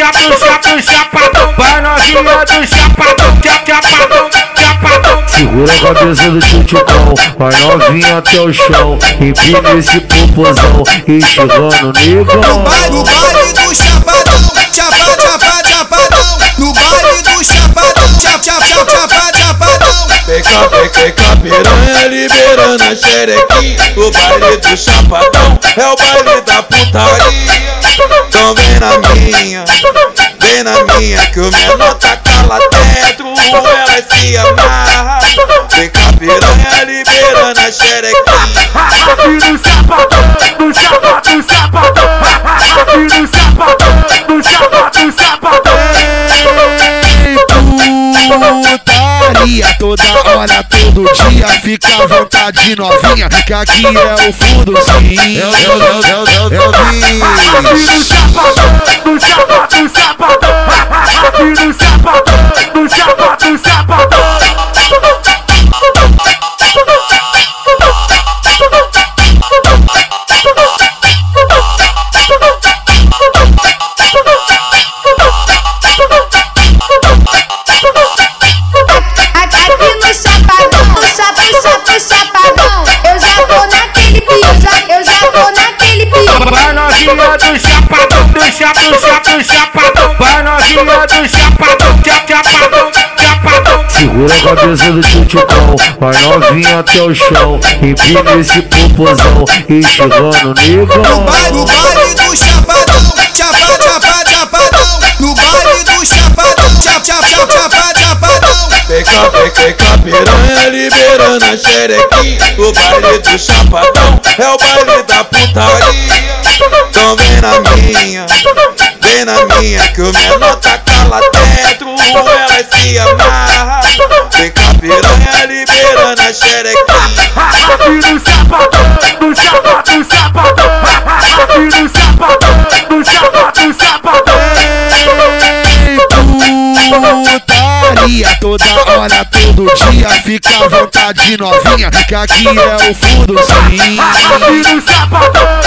novinha do chapadão, do chapa, do chapa, do chapadão. Vai novinha do chapadão, chapadão, chapadão. Segura a cabeça do chuchucão, vai novinha até o chão. Empina esse popozão e chegando No negão. baile, no baile do chapadão, chapa, chapa, chapadão. No baile do chapadão, chapa, chapa, chapa, chapadão. Peca, peca, piranha liberando a xerequinha O baile do chapadão é o baile da putaria minha Que o menor taca lá dentro, ela se amarra Peca, piranha liberando a xerequinha Aqui no chapadão, no chapa, do chapadão. Aqui no chapadão, no chapa, do chapadão. Putaria toda hora, todo dia Fica à vontade novinha Que aqui é o fundo sim Eu, eu, eu, eu, eu, eu Aqui vi no chapadão, no novinha do chapadão, do chapa, do chapa, do chapadão. Vai novinha do chapadão, chapadão, chapadão. Segura a cabeça do chuchucão, vai novinha até o chão. Empina esse popozão e chegando No negão. baile, no baile do chapadão, chapa, chapa, chapadão. No baile do chapadão, chapa, chapa, chapa, chapadão. Peca, peca, piranha liberando a xerequinha O baile do chapadão é o baile da putaria Então vem na minha, vem na minha Que o menor taca lá dentro, ela se amarra Peca, piranha liberando a xerequinha Aqui no chapadão, no chapa, do chapadão. Aqui no chapadão, no chapa, do chapadão. Putaria toda hora, todo dia Fica à vontade novinha Que aqui é o fundo sim Aqui no chapadão,